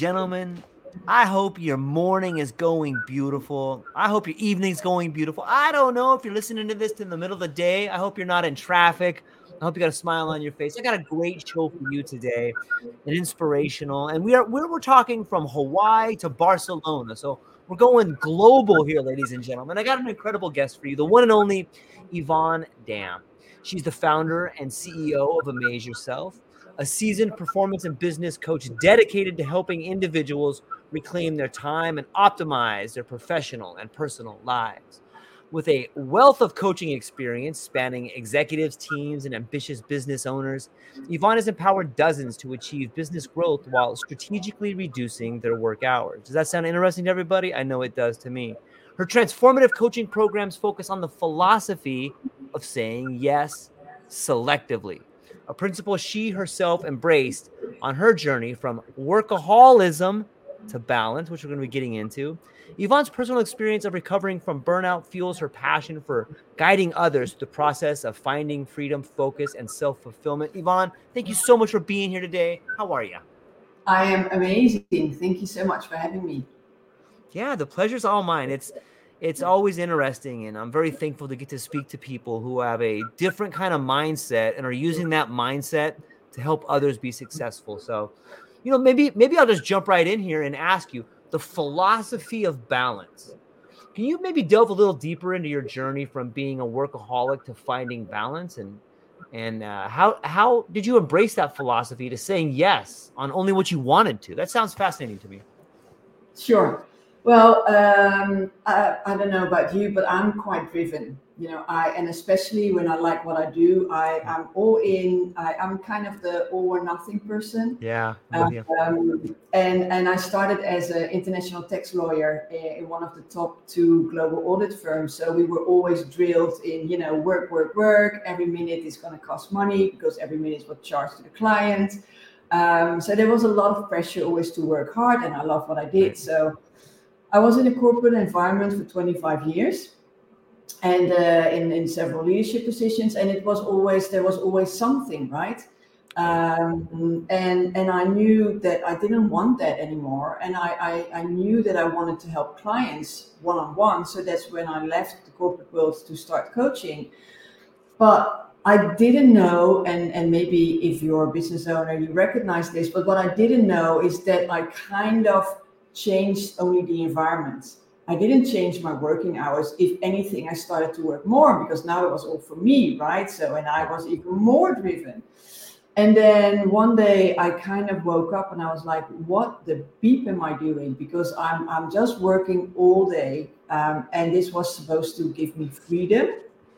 Gentlemen, I hope your morning is going beautiful. I hope your evening's going beautiful. I don't know if you're listening to this in the middle of the day. I hope you're not in traffic. I hope you got a smile on your face. I got a great show for you today, an inspirational, and we are we're, we're talking from Hawaii to Barcelona. So we're going global here, ladies and gentlemen. I got an incredible guest for you, the one and only Yvonne Dam. She's the founder and CEO of Amaze Yourself, a seasoned performance and business coach dedicated to helping individuals reclaim their time and optimize their professional and personal lives. With a wealth of coaching experience spanning executives, teams, and ambitious business owners, Yvonne has empowered dozens to achieve business growth while strategically reducing their work hours. Does that sound interesting to everybody? I know it does to me. Her transformative coaching programs focus on the philosophy of saying yes selectively, a principle she herself embraced on her journey from workaholism to balance, which we're going to be getting into. Yvonne's personal experience of recovering from burnout fuels her passion for guiding others through the process of finding freedom, focus, and self fulfillment. Yvonne, thank you so much for being here today. How are you? I am amazing. Thank you so much for having me. Yeah, the pleasure's all mine. It's it's always interesting and I'm very thankful to get to speak to people who have a different kind of mindset and are using that mindset to help others be successful. So, you know, maybe maybe I'll just jump right in here and ask you the philosophy of balance. Can you maybe delve a little deeper into your journey from being a workaholic to finding balance and and uh, how how did you embrace that philosophy to saying yes on only what you wanted to? That sounds fascinating to me. Sure. Well, um, I, I don't know about you, but I'm quite driven. You know, I and especially when I like what I do, I am all in. I, I'm kind of the all or nothing person. Yeah. Um, and and I started as an international tax lawyer in one of the top two global audit firms. So we were always drilled in, you know, work, work, work. Every minute is going to cost money because every minute is what charged to the client. Um, so there was a lot of pressure always to work hard, and I love what I did. So I was in a corporate environment for 25 years and uh, in, in several leadership positions and it was always there was always something right? Um, and and I knew that I didn't want that anymore and I, I, I knew that I wanted to help clients one-on-one so that's when I left the corporate world to start coaching. But I didn't know and and maybe if you're a business owner you recognize this but what I didn't know is that I kind of changed only the environment. I didn't change my working hours. If anything, I started to work more because now it was all for me, right? So, and I was even more driven. And then one day I kind of woke up and I was like, what the beep am I doing? Because I'm, I'm just working all day. Um, and this was supposed to give me freedom,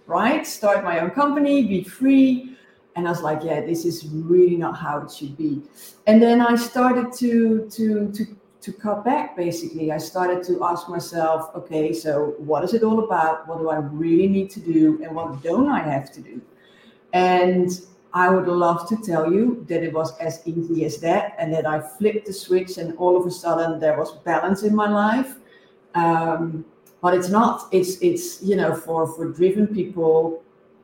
right? Start my own company, be free. And I was like, yeah, this is really not how it should be. And then I started to, to, to to cut back basically. I started to ask myself okay so what is it all about? What do i really need to do? And what don't i have to do? And i would love to tell you that it was as easy as that and that i flipped the switch and all of a sudden there was balance in my life. Um, but it's not. It's it's you know for for driven people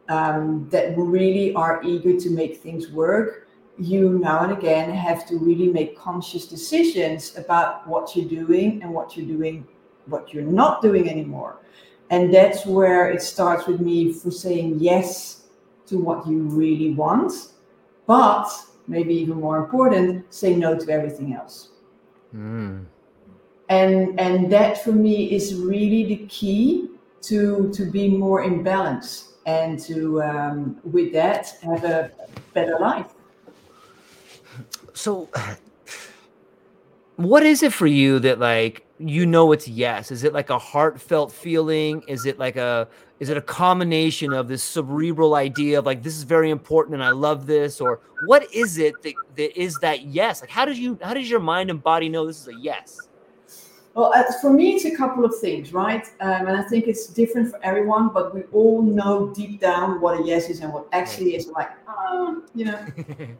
um, that really are eager to make things work you now and again have to really make conscious decisions about what you're doing and what you're doing, what you're not doing anymore. And that's where it starts with me for saying yes to what you really want, but maybe even more important, say no to everything else. Mm. And and that for me is really the key to to be more in balance and to um, with that have a better life so what is it for you that like you know it's yes? Is it like a heartfelt feeling? Is it like a is it a combination of this cerebral idea of like this is very important and i love this? Or what is it that, that is that yes? Like how does you how does your mind and body know this is a yes? Well uh, for me it's a couple of things right? Um, and i think it's different for everyone but we all know deep down what a yes is and what actually is. Like oh, you know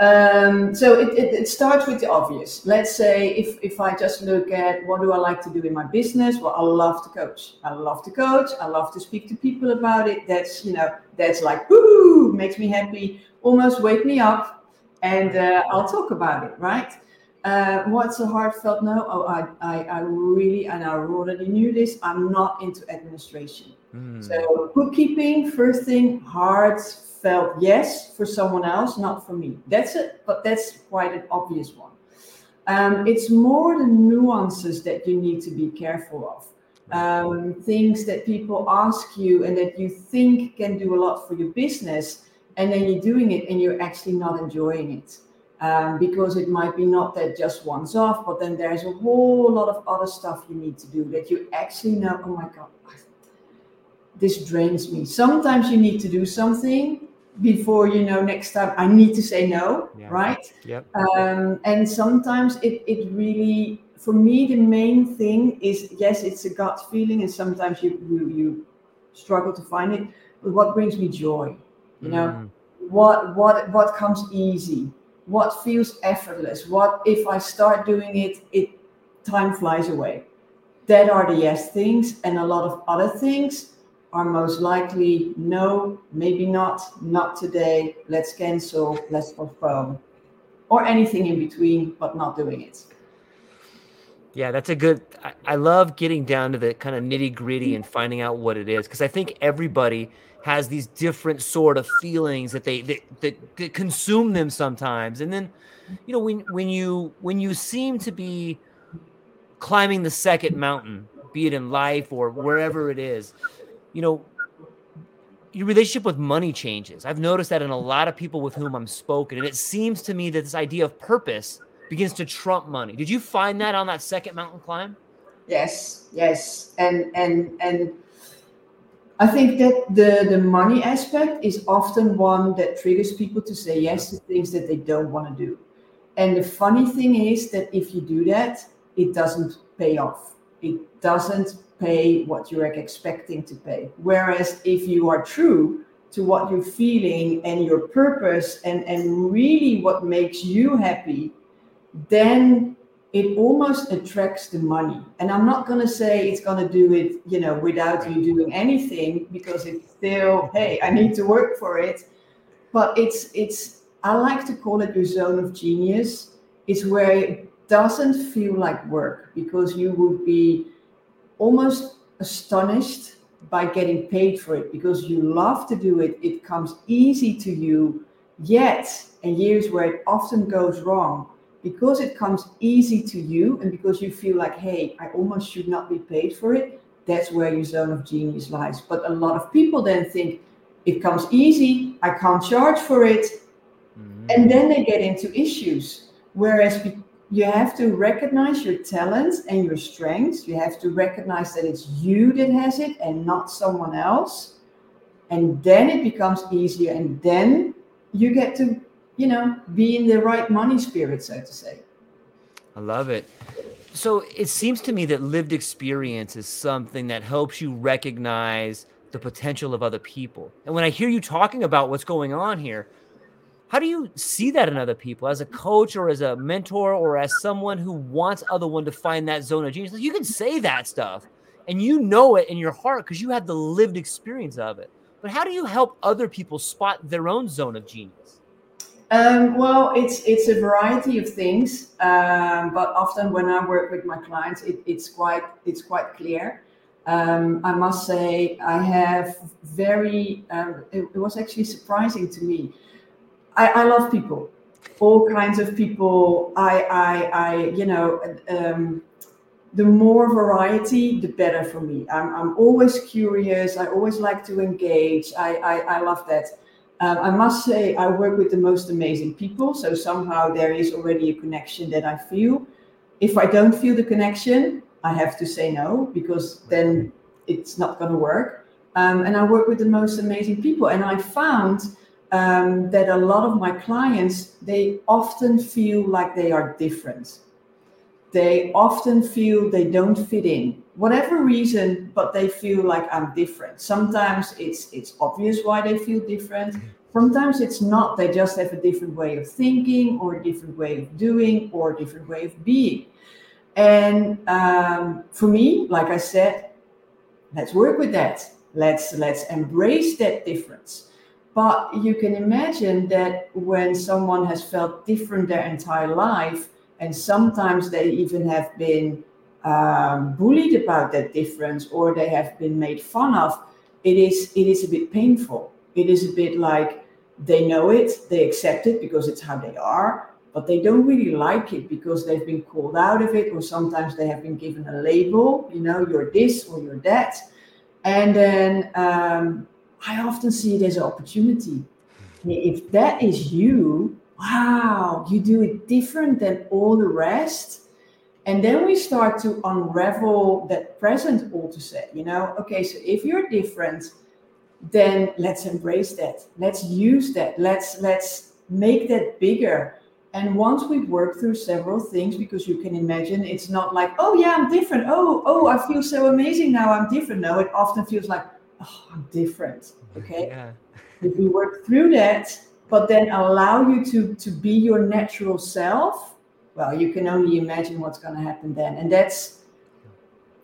Um, so it, it, it, starts with the obvious. Let's say if, if I just look at what do I like to do in my business, well, I love to coach. I love to coach. I love to speak to people about it. That's you know that's like woo, makes me happy. Almost wake me up, and uh, I'll talk about it. Right? Uh, what's a heartfelt no? Oh, I, I, I really and I already knew this. I'm not into administration. Mm. So bookkeeping, first thing, hard felt yes for someone else, not for me. That's it, but that's quite an obvious one. Um, it's more the nuances that you need to be careful of. Um, things that people ask you and that you think can do a lot for your business, and then you're doing it and you're actually not enjoying it. Um, because it might be not that just once off, but then there's a whole lot of other stuff you need to do that you actually know, oh my God, this drains me. Sometimes you need to do something before you know next time i need to say no yeah. right yep. Um, and sometimes it, it really for me the main thing is yes it's a gut feeling and sometimes you you, you struggle to find it but what brings me joy you know mm. what what what comes easy what feels effortless what if i start doing it it time flies away that are the yes things and a lot of other things are most likely no, maybe not, not today, let's cancel, let's postpone, or anything in between, but not doing it. Yeah, that's a good. I, I love getting down to the kind of nitty gritty and finding out what it is because I think everybody has these different sort of feelings that they that, that, that consume them sometimes, and then you know when when you when you seem to be climbing the second mountain, be it in life or wherever it is, you know, your relationship with money changes. I've noticed that in a lot of people with whom I'm spoken. And it seems to me that this idea of purpose begins to trump money. Did you find that on that second mountain climb? Yes, yes. And and and I think that the the money aspect is often one that triggers people to say yes to things that they don't want to do. And the funny thing is that if you do that, it doesn't pay off. It doesn't pay what you're expecting to pay. Whereas if you are true to what you're feeling and your purpose and, and really what makes you happy, then it almost attracts the money. And I'm not going to say it's going to do it, you know, without you doing anything because it's still, hey, I need to work for it. But it's, it's, I like to call it your zone of genius. It's where it doesn't feel like work because you would be almost astonished by getting paid for it because you love to do it. It comes easy to you. Yet, and years where it often goes wrong, because it comes easy to you and because you feel like, hey, I almost should not be paid for it, that's where your zone of genius lies. But a lot of people then think it comes easy, I can't charge for it. Mm-hmm. And then they get into issues. Whereas you have to recognize your talents and your strengths. You have to recognize that it's you that has it and not someone else. And then it becomes easier. And then you get to, you know, be in the right money spirit, so to say. I love it. So it seems to me that lived experience is something that helps you recognize the potential of other people. And when I hear you talking about what's going on here, how do you see that in other people as a coach or as a mentor or as someone who wants other one to find that zone of genius? You can say that stuff and you know it in your heart because you had the lived experience of it. But how do you help other people spot their own zone of genius? Um, well, it's it's a variety of things, um, but often when I work with my clients, it, it's quite it's quite clear. Um, I must say, I have very. Um, it, it was actually surprising to me I, I love people, all kinds of people. I, I, I you know, um, the more variety, the better for me. I'm, I'm always curious. I always like to engage. I, I, I love that. Um, I must say, I work with the most amazing people. So somehow there is already a connection that I feel. If I don't feel the connection, I have to say no because then it's not going to work. Um, and I work with the most amazing people. And I found um, that a lot of my clients they often feel like they are different. They often feel they don't fit in. Whatever reason but they feel like i'm different. Sometimes it's it's obvious why they feel different. Sometimes it's not. They just have a different way of thinking or a different way of doing or a different way of being. And um, for me like i said let's work with that. Let's let's embrace that difference but you can imagine that when someone has felt different their entire life, and sometimes they even have been um, bullied about that difference or they have been made fun of, it is it is a bit painful. It is a bit like they know it, they accept it because it's how they are, but they don't really like it because they've been called out of it, or sometimes they have been given a label, you know, you're this or you're that. And then um, I often see it as an opportunity. If that is you, wow, you do it different than all the rest. And then we start to unravel that present set. you know, okay, so if you're different, then let's embrace that. Let's use that. Let's let's make that bigger. And once we've worked through several things, because you can imagine it's not like, oh yeah, I'm different. Oh, oh, I feel so amazing now. I'm different. No, it often feels like oh, I'm different. Okay. Yeah. if we work through that, but then allow you to to be your natural self, well, you can only imagine what's going to happen then. And that's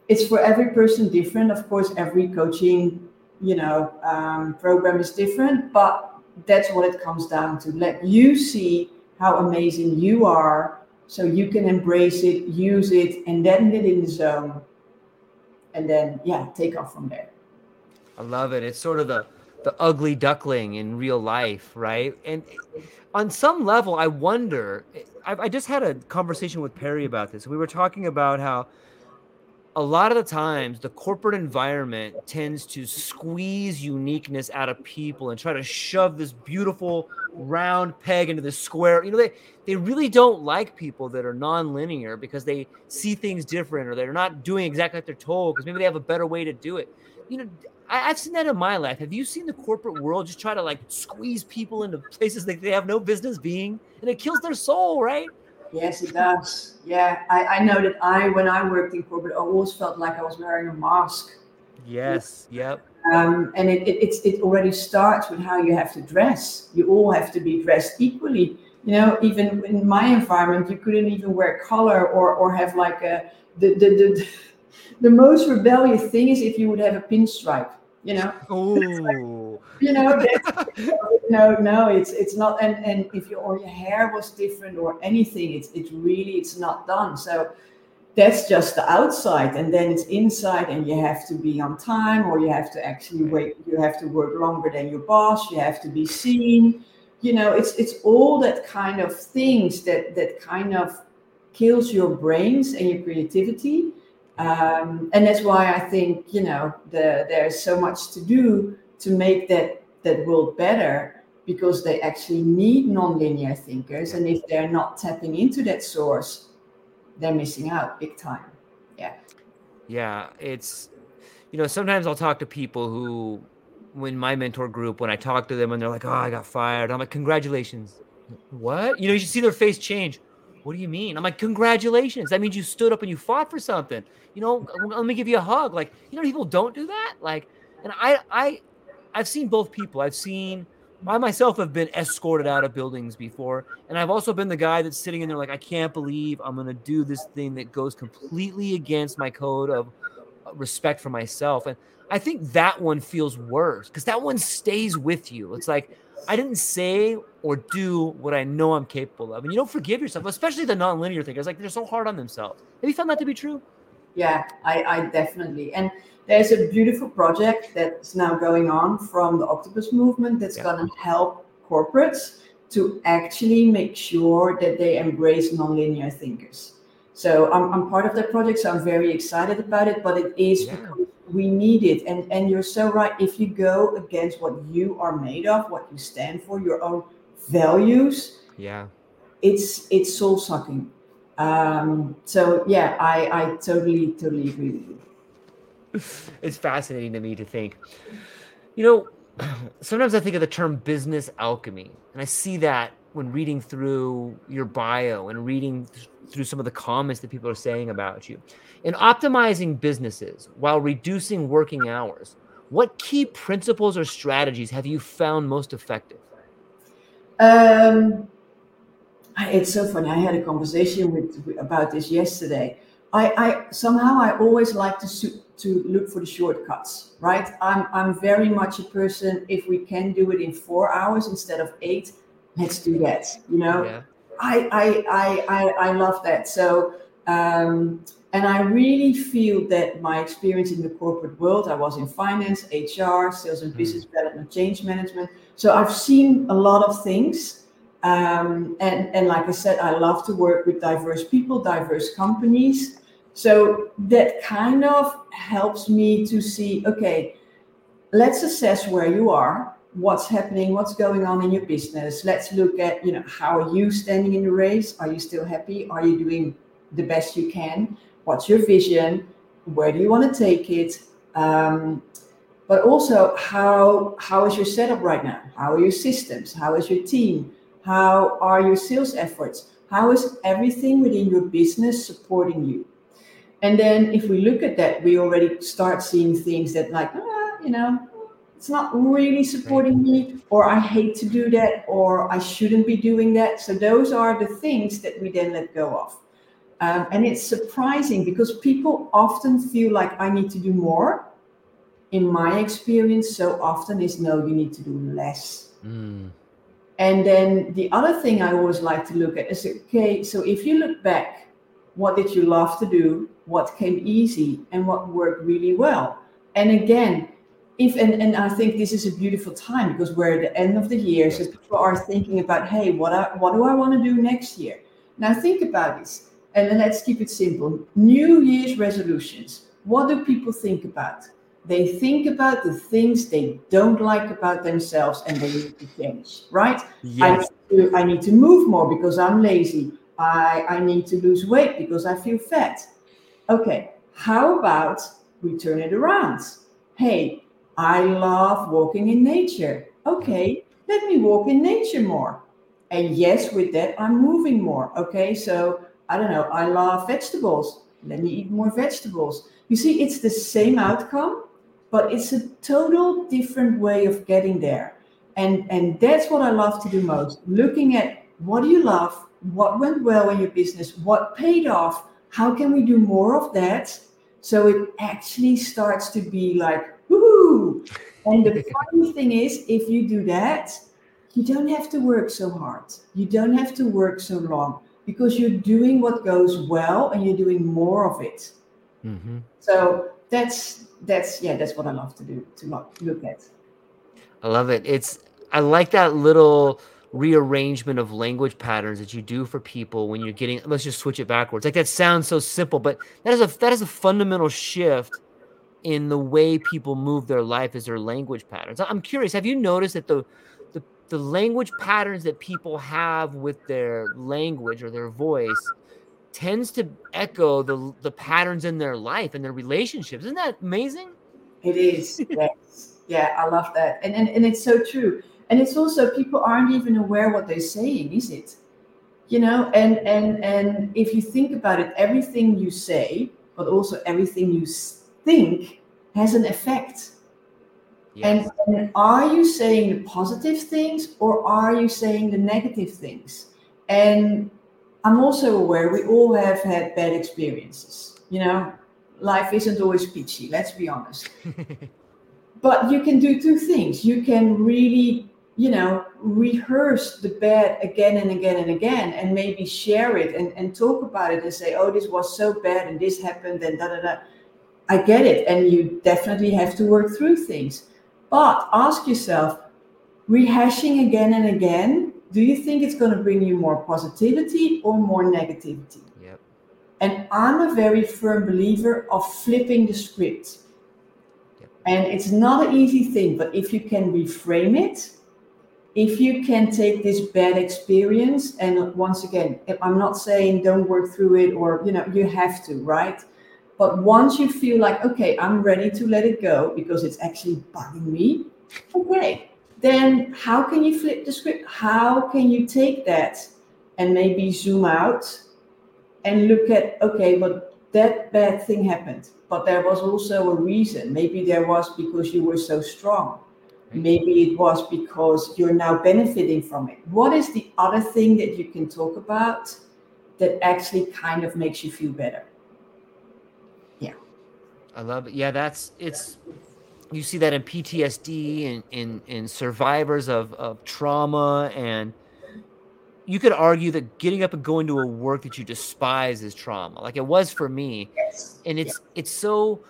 it's for every person different. Of course, every coaching, you know, um, program is different, but that's what it comes down to. Let you see how amazing you are so you can embrace it, use it, and then get in the zone. And then, yeah, take off from there. I love it. It's sort of the the ugly duckling in real life, right? And on some level, I wonder. I, I just had a conversation with Perry about this. We were talking about how a lot of the times the corporate environment tends to squeeze uniqueness out of people and try to shove this beautiful round peg into the square. You know, they they really don't like people that are non-linear because they see things different or they're not doing exactly what they're told because maybe they have a better way to do it. You know, I, have seen that in my life. Have you seen the corporate world just try to like squeeze people into places that they have no business being, and it kills their soul, right? Yes, it does. Yeah, I, I know that I, when I worked in corporate, I always felt like I was wearing a mask. Yes. Yep. Um, and it, it, it already starts with how you have to dress. You all have to be dressed equally. You know, even in my environment, you couldn't even wear color or or have like a the the the, the most rebellious thing is if you would have a pinstripe you know? Ooh. you know no no it's it's not and and if your or your hair was different or anything it's it's really it's not done. So that's just the outside and then it's inside and you have to be on time or you have to actually wait you have to work longer than your boss you have to be seen. You know it's it's all that kind of things that that kind of kills your brains and your creativity um, and that's why I think you know the, there's so much to do to make that that world better because they actually need nonlinear thinkers, and if they're not tapping into that source, they're missing out big time. Yeah. Yeah, it's you know sometimes I'll talk to people who, when my mentor group, when I talk to them and they're like, "Oh, I got fired," I'm like, "Congratulations." What? You know, you should see their face change. What do you mean? I'm like, congratulations. That means you stood up and you fought for something. You know, let me give you a hug. Like, you know, people don't do that. Like, and I, I, I've seen both people. I've seen I myself have been escorted out of buildings before, and I've also been the guy that's sitting in there like, I can't believe I'm gonna do this thing that goes completely against my code of uh, respect for myself. And I think that one feels worse because that one stays with you. It's like I didn't say or do what I know I'm capable of. And you don't forgive yourself, especially the nonlinear thinkers. Like they're so hard on themselves. Have you found that to be true? Yeah, I, I definitely. And there's a beautiful project that's now going on from the Octopus movement that's yeah. going to help corporates to actually make sure that they embrace nonlinear thinkers. So I'm, I'm part of that project, so I'm very excited about it. But it is yeah. because we need it, and and you're so right. If you go against what you are made of, what you stand for, your own values, yeah, it's it's soul sucking. Um, so yeah, I I totally totally agree with you. it's fascinating to me to think. You know, sometimes I think of the term business alchemy, and I see that when reading through your bio and reading through some of the comments that people are saying about you. In optimizing businesses while reducing working hours, what key principles or strategies have you found most effective? Um, it's so funny. I had a conversation with about this yesterday. I, I somehow I always like to to look for the shortcuts, right? I'm I'm very much a person. If we can do it in four hours instead of eight, let's do that. You know, yeah. I, I I I I love that. So. Um, and I really feel that my experience in the corporate world, I was in finance, HR, sales and hmm. business development, change management. So I've seen a lot of things. Um, and, and like I said, I love to work with diverse people, diverse companies. So that kind of helps me to see okay, let's assess where you are, what's happening, what's going on in your business. Let's look at, you know, how are you standing in the race? Are you still happy? Are you doing the best you can? What's your vision? Where do you want to take it? Um, but also how how is your setup right now? How are your systems? How is your team? How are your sales efforts? How is everything within your business supporting you? And then if we look at that, we already start seeing things that like, ah, you know, it's not really supporting me, or I hate to do that, or I shouldn't be doing that. So those are the things that we then let go of. Um, and it's surprising because people often feel like I need to do more. In my experience, so often is no, you need to do less. Mm. And then the other thing I always like to look at is okay, so if you look back, what did you love to do? what came easy and what worked really well. And again, if and, and I think this is a beautiful time because we're at the end of the year, so people are thinking about, hey, what I, what do I want to do next year? Now think about this, and let's keep it simple. New Year's resolutions. What do people think about? They think about the things they don't like about themselves and they need to change, right? Yes. I, need to, I need to move more because I'm lazy. I, I need to lose weight because I feel fat. Okay, how about we turn it around? Hey, I love walking in nature. Okay, let me walk in nature more. And yes, with that, I'm moving more. Okay, so I don't know, I love vegetables. Let me eat more vegetables. You see, it's the same outcome, but it's a total different way of getting there. And, and that's what I love to do most looking at what do you love, what went well in your business, what paid off, how can we do more of that so it actually starts to be like woohoo and the funny thing is if you do that you don't have to work so hard you don't have to work so long because you're doing what goes well and you're doing more of it. Mm-hmm. so that's that's yeah that's what i love to do to look, look at. I love it. It's i like that little rearrangement of language patterns that you do for people when you're getting let's just switch it backwards. Like that sounds so simple but that is a that is a fundamental shift in the way people move their life is their language patterns. I'm curious have you noticed that the the, language patterns that people have with their language or their voice tends to echo the the patterns in their life and their relationships. Isn't that amazing? It is. Yes. Yeah i love that. And, and and it's so true. And it's also people aren't even aware what they're saying, is it? you know and and and if you think about it everything you say but also everything you think has an effect yes. and, and are you saying the positive things or are you saying the negative things? And i'm also aware we all have had bad experiences you know? Life isn't always peachy let's be honest. But you can do two things. You can really you know rehearse the bad again and again and again and maybe share it and, and talk about it and say oh this was so bad and this happened and da da da. I get it. And you definitely have to work through things but ask yourself rehashing again and again do you think it's going to bring you more positivity or more negativity yep. and i'm a very firm believer of flipping the script yep. and it's not an easy thing but if you can reframe it if you can take this bad experience and once again i'm not saying don't work through it or you know you have to right but once you feel like okay i'm ready to let it go because it's actually bugging me okay then how can you flip the script how can you take that and maybe zoom out and look at okay but that bad thing happened but there was also a reason maybe there was because you were so strong Maybe it was because you're now benefiting from it. What is the other thing that you can talk about that actually kind of makes you feel better? I love it. Yeah, that's it's you see that in PTSD and in, in survivors of, of trauma and you could argue that getting up and going to a work that you despise is trauma like it was for me and it's it's so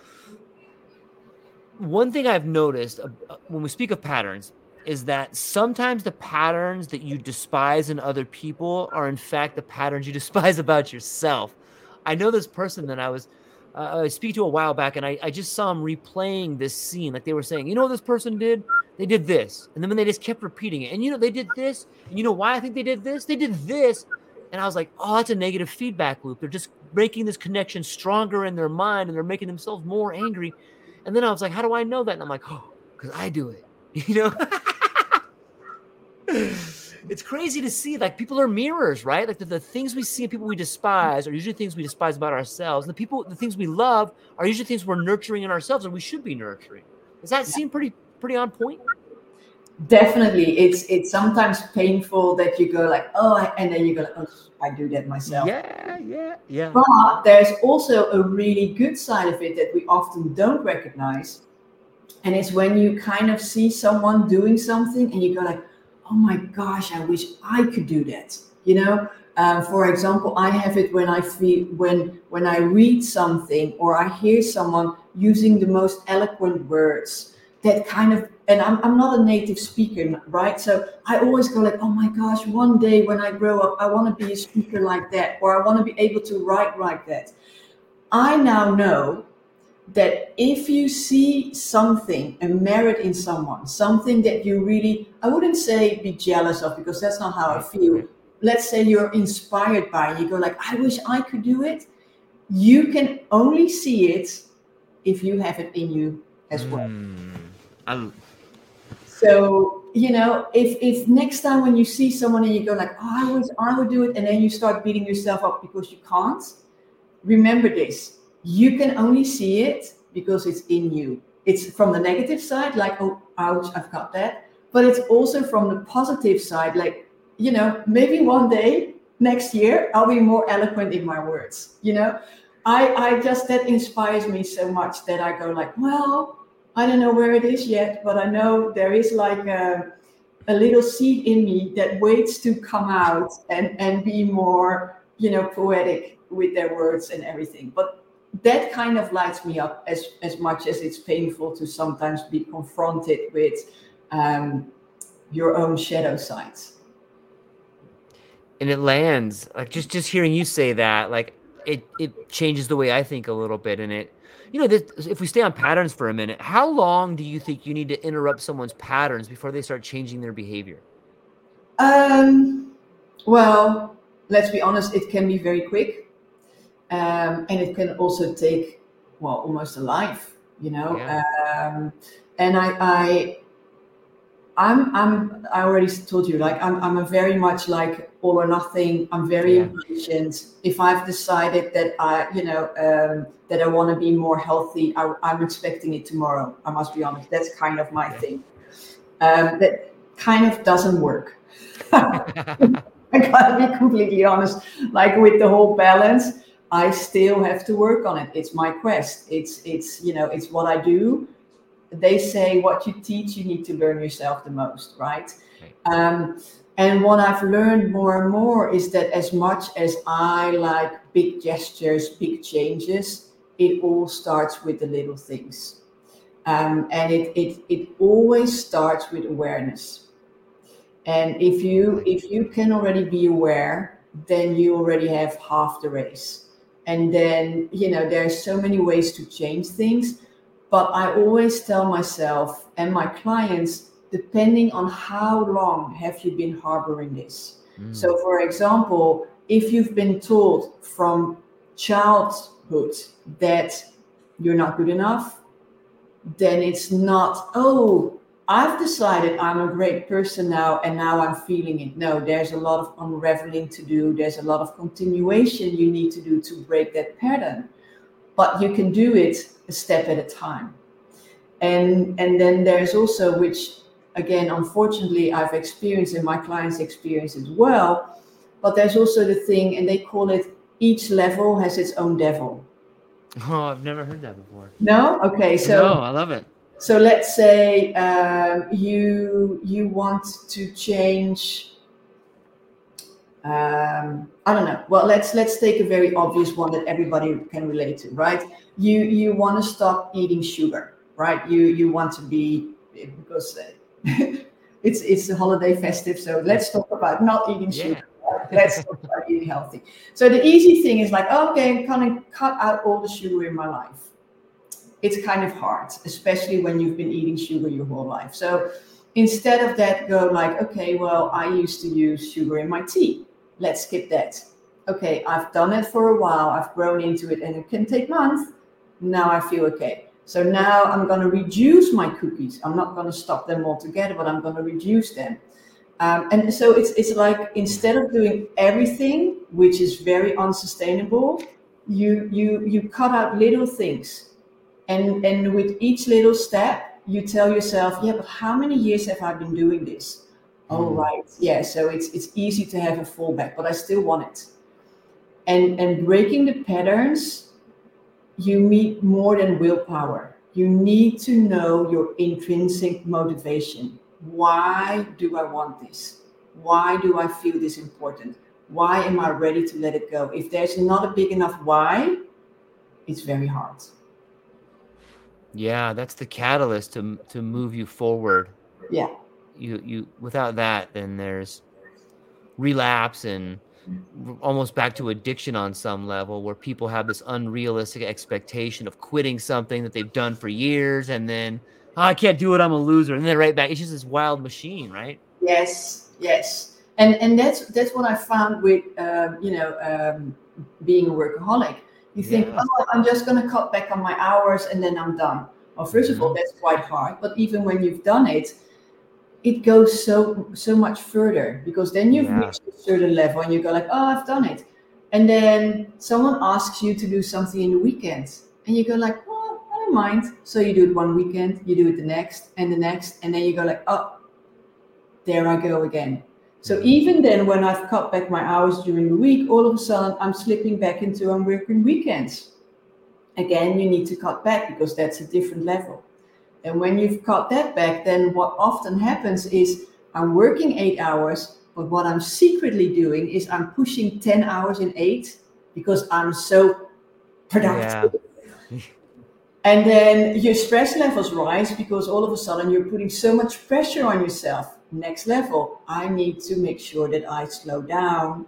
one thing I've noticed uh, uh, when we speak of patterns is that sometimes the patterns that you despise in other people are in fact the patterns you despise about yourself. I know this person that I was uh, I speak to a while back, and I, I just saw him replaying this scene. Like they were saying, you know what this person did? They did this, and then when they just kept repeating it, and you know they did this, and you know why I think they did this? They did this, and I was like, oh, that's a negative feedback loop. They're just making this connection stronger in their mind, and they're making themselves more angry and then I was like, how do I know that? And I'm like, oh, because I do it. You know? it's crazy to see like people are mirrors, right? Like the, the things we see in people we despise are usually things we despise about ourselves. And the people, the things we love are usually things we're nurturing in ourselves and we should be nurturing. Does that seem pretty pretty on point? Definitely. It's it's sometimes painful that you go like, oh, and then you go like, oh, I do that myself. Yeah, yeah, yeah. But there's also a really good side of it that we often don't recognize. And it's when you kind of see someone doing something and you go like, oh my gosh, I wish I could do that. You know, um, for example, I have it when I feel when when I read something or I hear someone using the most eloquent words that kind of and I'm, I'm not a native speaker, right? So I always go like, oh my gosh, one day when I grow up, I want to be a speaker like that, or I want to be able to write like that. I now know that if you see something, a merit in someone, something that you really, I wouldn't say be jealous of because that's not how I feel. Let's say you're inspired by, you go like, I wish I could do it. You can only see it if you have it in you as well. Mm, so you know, if if next time when you see someone and you go like, oh, I would I would do it, and then you start beating yourself up because you can't, remember this: you can only see it because it's in you. It's from the negative side, like, oh, ouch, I've got that. But it's also from the positive side, like, you know, maybe one day next year I'll be more eloquent in my words. You know, I I just that inspires me so much that I go like, well, I don't know where it is yet, but I know there is like a, a little seed in me that waits to come out and, and be more, you know, poetic with their words and everything. But that kind of lights me up as, as much as it's painful to sometimes be confronted with um, your own shadow sides. And it lands like just just hearing you say that, like it it changes the way I think a little bit, and it you know, this, if we stay on patterns for a minute, how long do you think you need to interrupt someone's patterns before they start changing their behavior? Um, well, let's be honest, it can be very quick. Um, and it can also take, well, almost a life, you know. Yeah. Um, and I, I, I'm I'm I already told you like I'm I'm a very much like all or nothing. I'm very Yeah. impatient. If I've decided that I you know um, that I want to be more healthy, I, I'm expecting it tomorrow. I must be honest. That's kind of my Yeah. thing. Um, that kind of doesn't work. I gotta be completely honest. Like with the whole balance, I still have to work on it. It's my quest. It's it's you know it's what I do. They say what you teach, you need to learn yourself the most, right? Right. Um, and what I've learned more and more is that as much as I like big gestures, big changes, it all starts with the little things. Um, and it, it, it always starts with awareness. And if you if you can already be aware, then you already have half the race. And then you know there's so many ways to change things, but I always tell myself and my clients, depending on how long have you been harboring this. Mm. So, for example, if you've been told from childhood that you're not good enough, then it's not, oh, I've decided I'm a great person now and now I'm feeling it. No, there's a lot of unraveling to do. There's a lot of continuation you need to do to break that pattern. But you can do it a step at a time. And and then there's also which again unfortunately I've experienced and my clients experience as well. But there's also the thing, and they call it each level has its own devil. Oh, I've never heard that before. No? Okay, so no, I love it. So let's say um, you you want to change. Um, I don't know. Well, let's let's take a very obvious one that everybody can relate to, right? You you want to stop eating sugar, right? You you want to be because uh, it's it's a holiday festive, so let's talk about not eating Yeah. sugar. Let's talk about eating healthy. So the easy thing is like, okay, I'm gonna cut out all the sugar in my life it's kind of hard, especially when you've been eating sugar your whole life. So instead of that, go like, okay, well, I used to use sugar in my tea. Let's skip that. Okay, I've done it for a while, I've grown into it, and it can take months. Now I feel okay. So now I'm going to reduce my cookies. I'm not going to stop them altogether, but I'm going to reduce them. Um, and so it's it's like instead of doing everything, which is very unsustainable, you you you cut out little things and and with each little step you tell yourself yeah but how many years have i been doing this? Oh Mm. right. Yeah so it's it's easy to have a fallback but i still want it. And and breaking the patterns you need more than willpower. You need to know your intrinsic motivation. Why do i want this? Why do i feel this important? Why am i ready to let it go? If there's not a big enough why it's very hard Yeah, that's the catalyst to to move you forward. yeah You you without that, then there's relapse and almost back to addiction on some level, where people have this unrealistic expectation of quitting something that they've done for years, and then "Oh, I can't do it, I'm a loser, and then right back. It's just this wild machine, right? Yes, yes, and and that's that's what I found with um, you know um, being a workaholic. You think, Yeah. oh, I'm just going to cut back on my hours and then I'm done. Well, 1st of all, Mhm. that's quite hard. But even when you've done it, it goes so so much further because then you've Yeah. reached a certain level and you go like, oh, I've done it, and then someone asks you to do something in the weekend, and you go like, well, I don't mind. So you do it one weekend, you do it the next, and the next, and then you go like, oh, there I go again. So even then, when I've cut back my hours during the week, all of a sudden I'm slipping back into I'm working weekends. Again, you need to cut back because that's a different level. And when you've cut that back, then what often happens is I'm working eight hours, but what I'm secretly doing is I'm pushing 10 hours in eight because I'm so productive. Yeah. And then your stress levels rise because all of a sudden you're putting so much pressure on yourself. Next level, I need to make sure that I slow down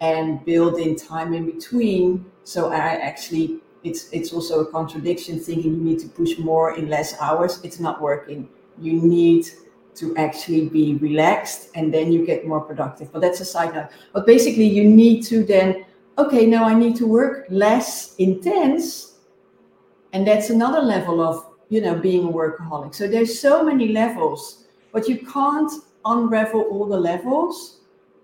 and build in time in between. So I actually, it's it's also a contradiction thinking you need to push more in less hours. It's not working. You need to actually be relaxed and then you get more productive. But that's a side note. But basically, you need to then, okay, now I need to work less intense and that's another level of you know being a workaholic so there's so many levels but you can't unravel all the levels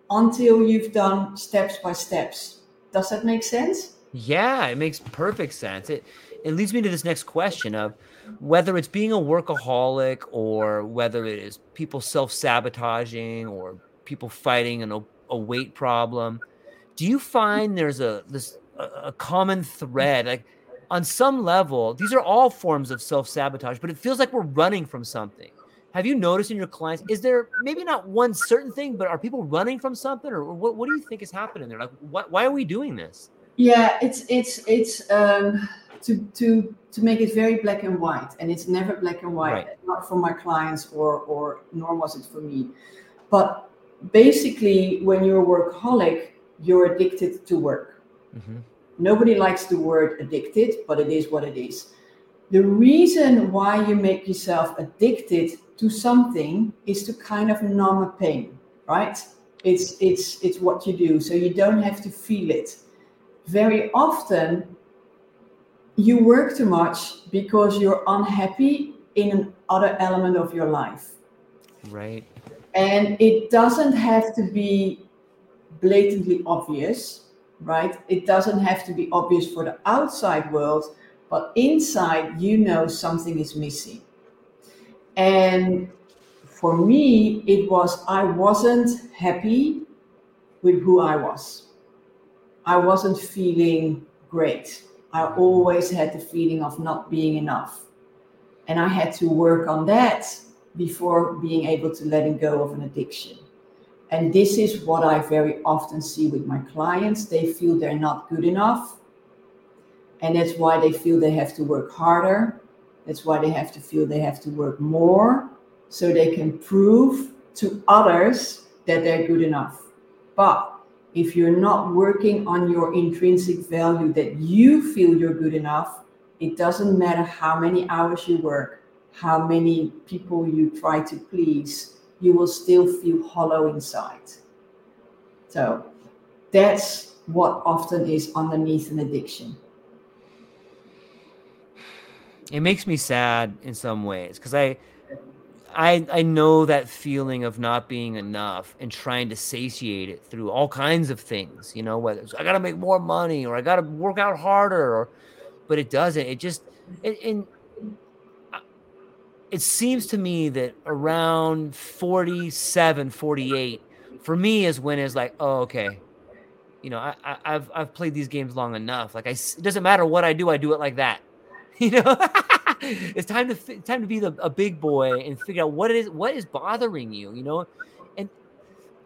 until you've done steps by steps. Does that make sense? Yeah, it makes perfect sense. It it leads me to this next question of whether it's being a workaholic or whether it is people self-sabotaging or people fighting an, a weight problem. Do you find there's a this a common thread like on some level these are all forms of self-sabotage but it feels like we're running from something have you noticed in your clients is there maybe not one certain thing but are people running from something or what, what do you think is happening there? Like what, why are we doing this? Yeah it's it's it's um to to to make it very black and white and it's never black and white right. not for my clients or or nor was it for me. But basically when you're a workaholic you're addicted to work. Mm-hmm. nobody likes the word addicted but it is what it is the reason why you make yourself addicted to something is to kind of numb a pain right it's it's it's what you do so you don't have to feel it very often you work too much because you're unhappy in another element of your life. Right. And it doesn't have to be blatantly obvious, right? It doesn't have to be obvious for the outside world, but inside you know something is missing. And for me, it was I wasn't happy with who I was. I wasn't feeling great. I always had the feeling of not being enough. And I had to work on that before being able to letting go of an addiction. And this is what I very often see with my clients. They feel they're not good enough. And that's why they feel they have to work harder. That's why they have to feel they have to work more so they can prove to others that they're good enough. But if you're not working on your intrinsic value that you feel you're good enough, it doesn't matter how many hours you work, how many people you try to please, you will still feel hollow inside. So that's what often is underneath an addiction. It makes me sad in some ways because I I I know that feeling of not being enough and trying to satiate it through all kinds of things, you know, whether it's I got to make more money or I got to work out harder or but it doesn't. It just it, and it seems to me that around 47, 48 for me is when it's like, oh, okay. You know, I, I have I've played these games long enough. Like I, it doesn't matter what I do, I do it like that. You know, it's time to time to be the, a big boy and figure out what it is what is bothering you. You know, and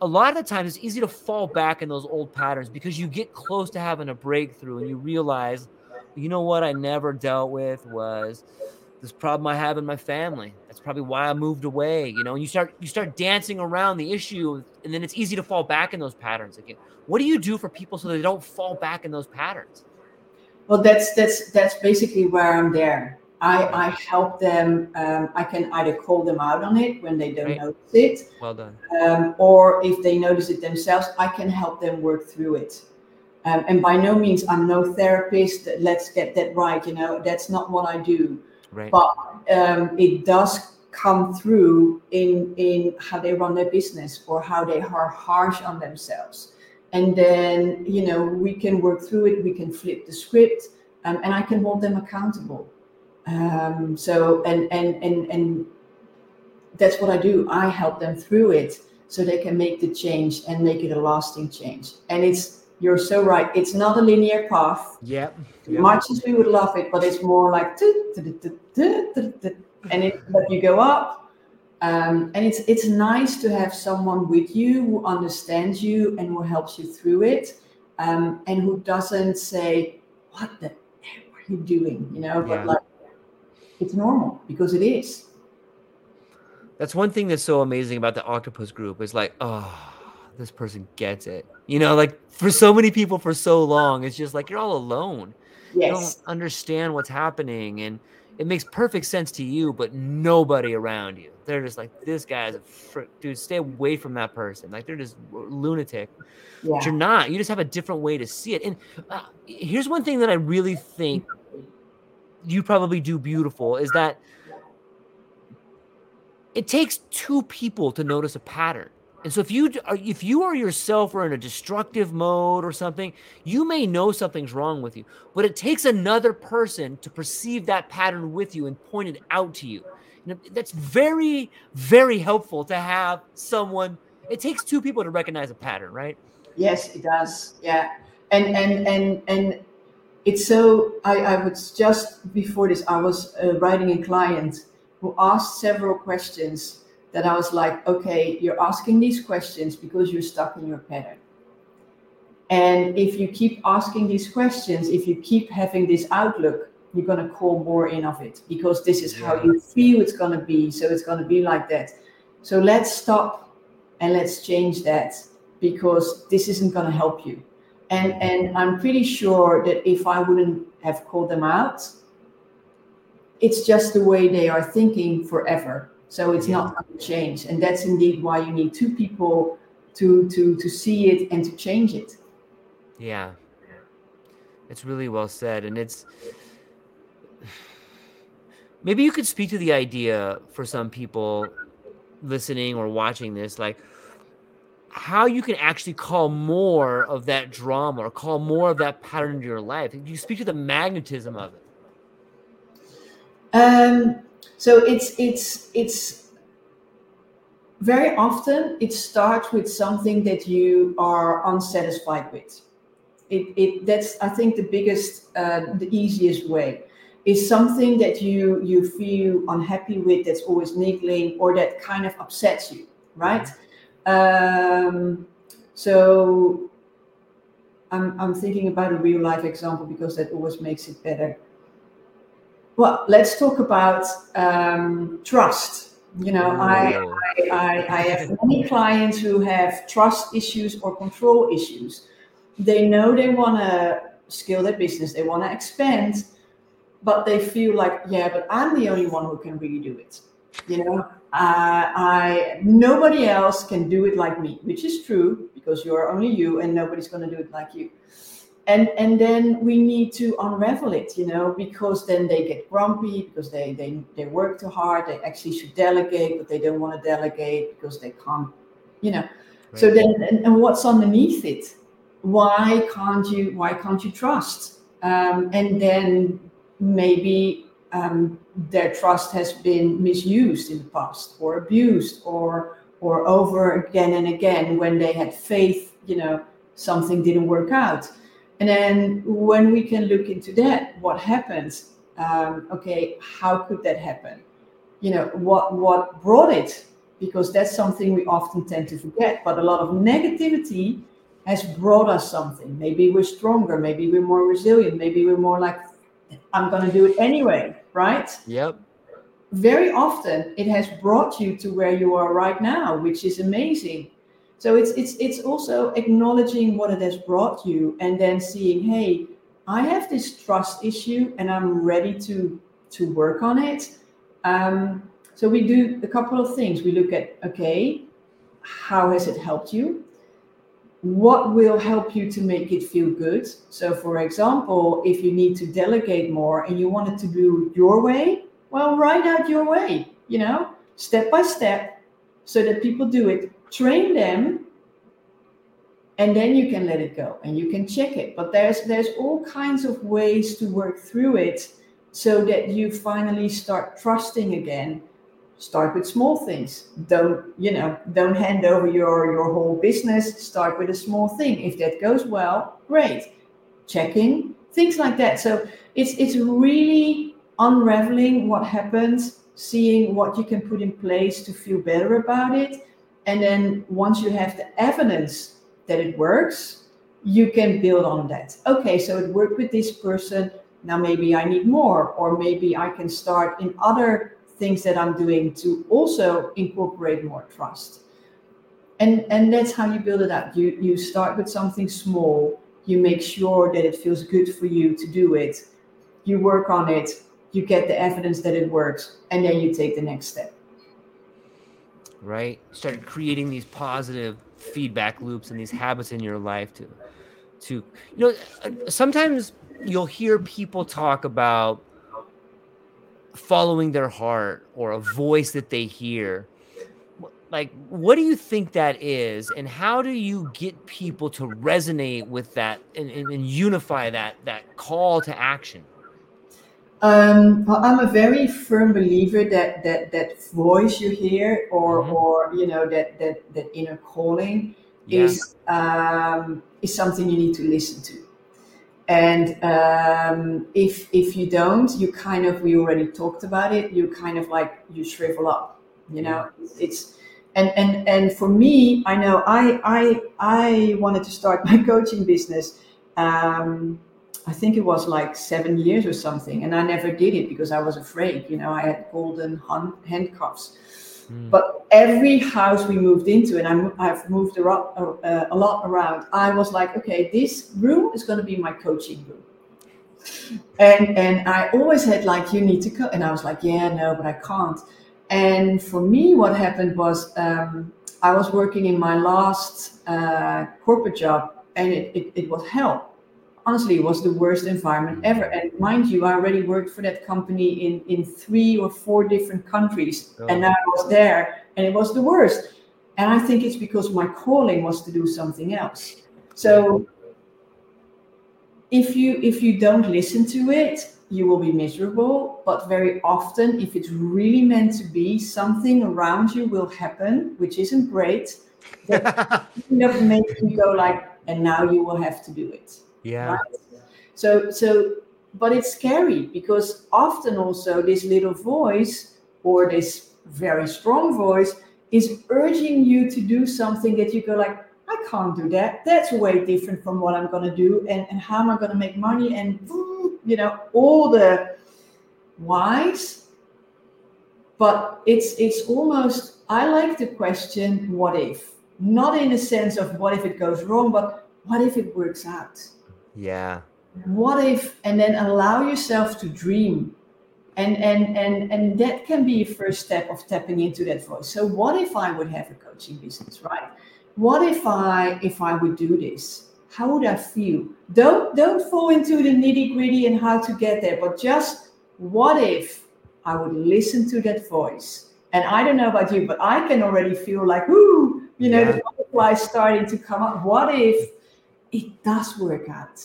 a lot of the times it's easy to fall back in those old patterns because you get close to having a breakthrough and you realize, you know what I never dealt with was this problem I have in my family. That's probably why I moved away. You know, and you start you start dancing around the issue, and then it's easy to fall back in those patterns again. What do you do for people so they don't fall back in those patterns? Well that's that's that's basically where i'm there. I i help them um, i can either call them out on it when they don't notice it well done. um, or if they notice it themselves i can help them work through it. Um, and by no means i'm no therapist let's get that right you know that's not what i do. Right. but um, it does come through in in how they run their business or how they are harsh on themselves and then you know we can work through it we can flip the script um, and i can hold them accountable. Um, so and and and and that's what i do. I help them through it so they can make the change and make it a lasting change. And it's you're so right it's not a linear path. Yeah, yep. much as we would love it but it's more like and it but you go up um, and it's it's nice to have someone with you who understands you and who helps you through it, um, and who doesn't say, "What the heck are you doing?" You know, yeah. but like it's normal because it is. That's one thing that's so amazing about the octopus group is like, oh, this person gets it. You know, like for so many people for so long, it's just like you're all alone. Yes. You don't understand what's happening and it makes perfect sense to you, but nobody around you. They're just like, this guy's a frick. Dude, stay away from that person. Like, they're just lunatic. Yeah. But you're not. You just have a different way to see it. And uh, here's one thing that I really think you probably do beautiful is that it takes two people to notice a pattern. And so if you if you are yourself are in a destructive mode or something, you may know something's wrong with you, but it takes another person to perceive that pattern with you and point it out to you. And that's very very helpful to have someone. It takes two people to recognize a pattern, right? Yes, it does. Yeah, and and and and it's so. I I was just before this. I was uh, writing a client who asked several questions that I was like, okay, you're asking these questions because you're stuck in your pattern. And if you keep asking these questions, if you keep having this outlook, you're going to call more in of it because this is how you feel it's going to be. So it's going to be like that. So let's stop and let's change that because this isn't going to help you. And, and I'm pretty sure that if I wouldn't have called them out, it's just the way they are thinking forever so it's yeah. not going to change, and that's indeed why you need two people to to to see it and to change it. Yeah, it's really well said, and it's maybe you could speak to the idea for some people listening or watching this, like how you can actually call more of that drama or call more of that pattern into your life. You speak to the magnetism of it. Um, so it's it's it's very often it starts with something that you are unsatisfied with. It, it that's I think the biggest uh, the easiest way is something that you you feel unhappy with that's always niggling or that kind of upsets you, right? Um, so I'm, I'm thinking about a real life example because that always makes it better. Well, let's talk about um, trust. You know, I, I, I, have many clients who have trust issues or control issues. They know they want to scale their business, they want to expand, but they feel like, yeah, but I'm the only one who can really do it. You know, uh, I nobody else can do it like me, which is true because you're only you, and nobody's going to do it like you and and then we need to unravel it you know because then they get grumpy because they they, they work too hard they actually should delegate but they don't want to delegate because they can't you know. Right. so then and, and, what's underneath it? Why can't you why can't you trust? Um, and then maybe um, their trust has been misused in the past or abused or or over again and again when they had faith you know something didn't work out then when we can look into that, what happens? Um, okay, how could that happen? You know, what what brought it? Because that's something we often tend to forget. But a lot of negativity has brought us something. Maybe we're stronger. Maybe we're more resilient. Maybe we're more like, I'm going to do it anyway, right? Yep. Very often, it has brought you to where you are right now, which is amazing. So it's it's it's also acknowledging what it has brought you and then seeing, hey, I have this trust issue and I'm ready to to work on it. Um, so we do a couple of things. We look at okay, how has it helped you? What will help you to make it feel good? So, for example, if you need to delegate more and you want it to do your way, well, write out your way, you know, step by step, so that people do it train them and then you can let it go and you can check it. But there's there's all kinds of ways to work through it so that you finally start trusting again. Start with small things. Don't you know don't hand over your your whole business. Start with a small thing. If that goes well great. Checking things like that. So it's it's really unraveling what happens seeing what you can put in place to feel better about it and then once you have the evidence that it works, you can build on that. Okay, so it worked with this person. Now maybe I need more, or maybe I can start in other things that I'm doing to also incorporate more trust. And and that's how you build it up. You you start with something small. You make sure that it feels good for you to do it. You work on it. You get the evidence that it works, and then you take the next step right? Start creating these positive feedback loops and these habits in your life to, to you know, sometimes you'll hear people talk about following their heart or a voice that they hear like what do you think that is and how do you get people to resonate with that and, and, and unify that that call to action um, well, I'm a very firm believer that that that voice you hear, or mm-hmm. or you know that that that inner calling, yeah. is um, is something you need to listen to. And um, if if you don't, you kind of we already talked about it. You kind of like you shrivel up. You know, it's and and and for me, I know I I I wanted to start my coaching business. Um, I think it was like seven years or something, and I never did it because I was afraid. You know, I had golden handcuffs. Mm. But every house we moved into, and i have moved a lot, uh, a lot around, I was like, okay, this room is going to be my coaching room. And and I always had like, you need to go, and I was like, yeah, no, but I can't. And for me, what happened was um, I was working in my last uh, corporate job, and it, it, it was hell honestly, it was the worst environment ever. And mind you, I already worked for that company in, in three or four different countries. Oh. And now I was there and it was the worst. And I think it's because my calling was to do something else. So if you if you don't listen to it, you will be miserable. But very often, if it's really meant to be, something around you will happen, which isn't great. That kind of makes you go like, and now you will have to do it. Yeah. Right? So so but it's scary because often also this little voice or this very strong voice is urging you to do something that you go like i can't do that. That's way different from what i'm going to do and, and how am i going to make money? And you know all the whys. But it's it's almost i like the question what if? Not in a sense of what if it goes wrong? But what if it works out yeah. What if, and then allow yourself to dream. And, and and and that can be a first step of tapping into that voice. So what if I would have a coaching business, right? What if I if I would do this? How would I feel? Don't don't fall into the nitty gritty and how to get there, but just what if I would listen to that voice? And I don't know about you, but I can already feel like, ooh, you know, yeah. the butterflies starting to come up. What if it does work out.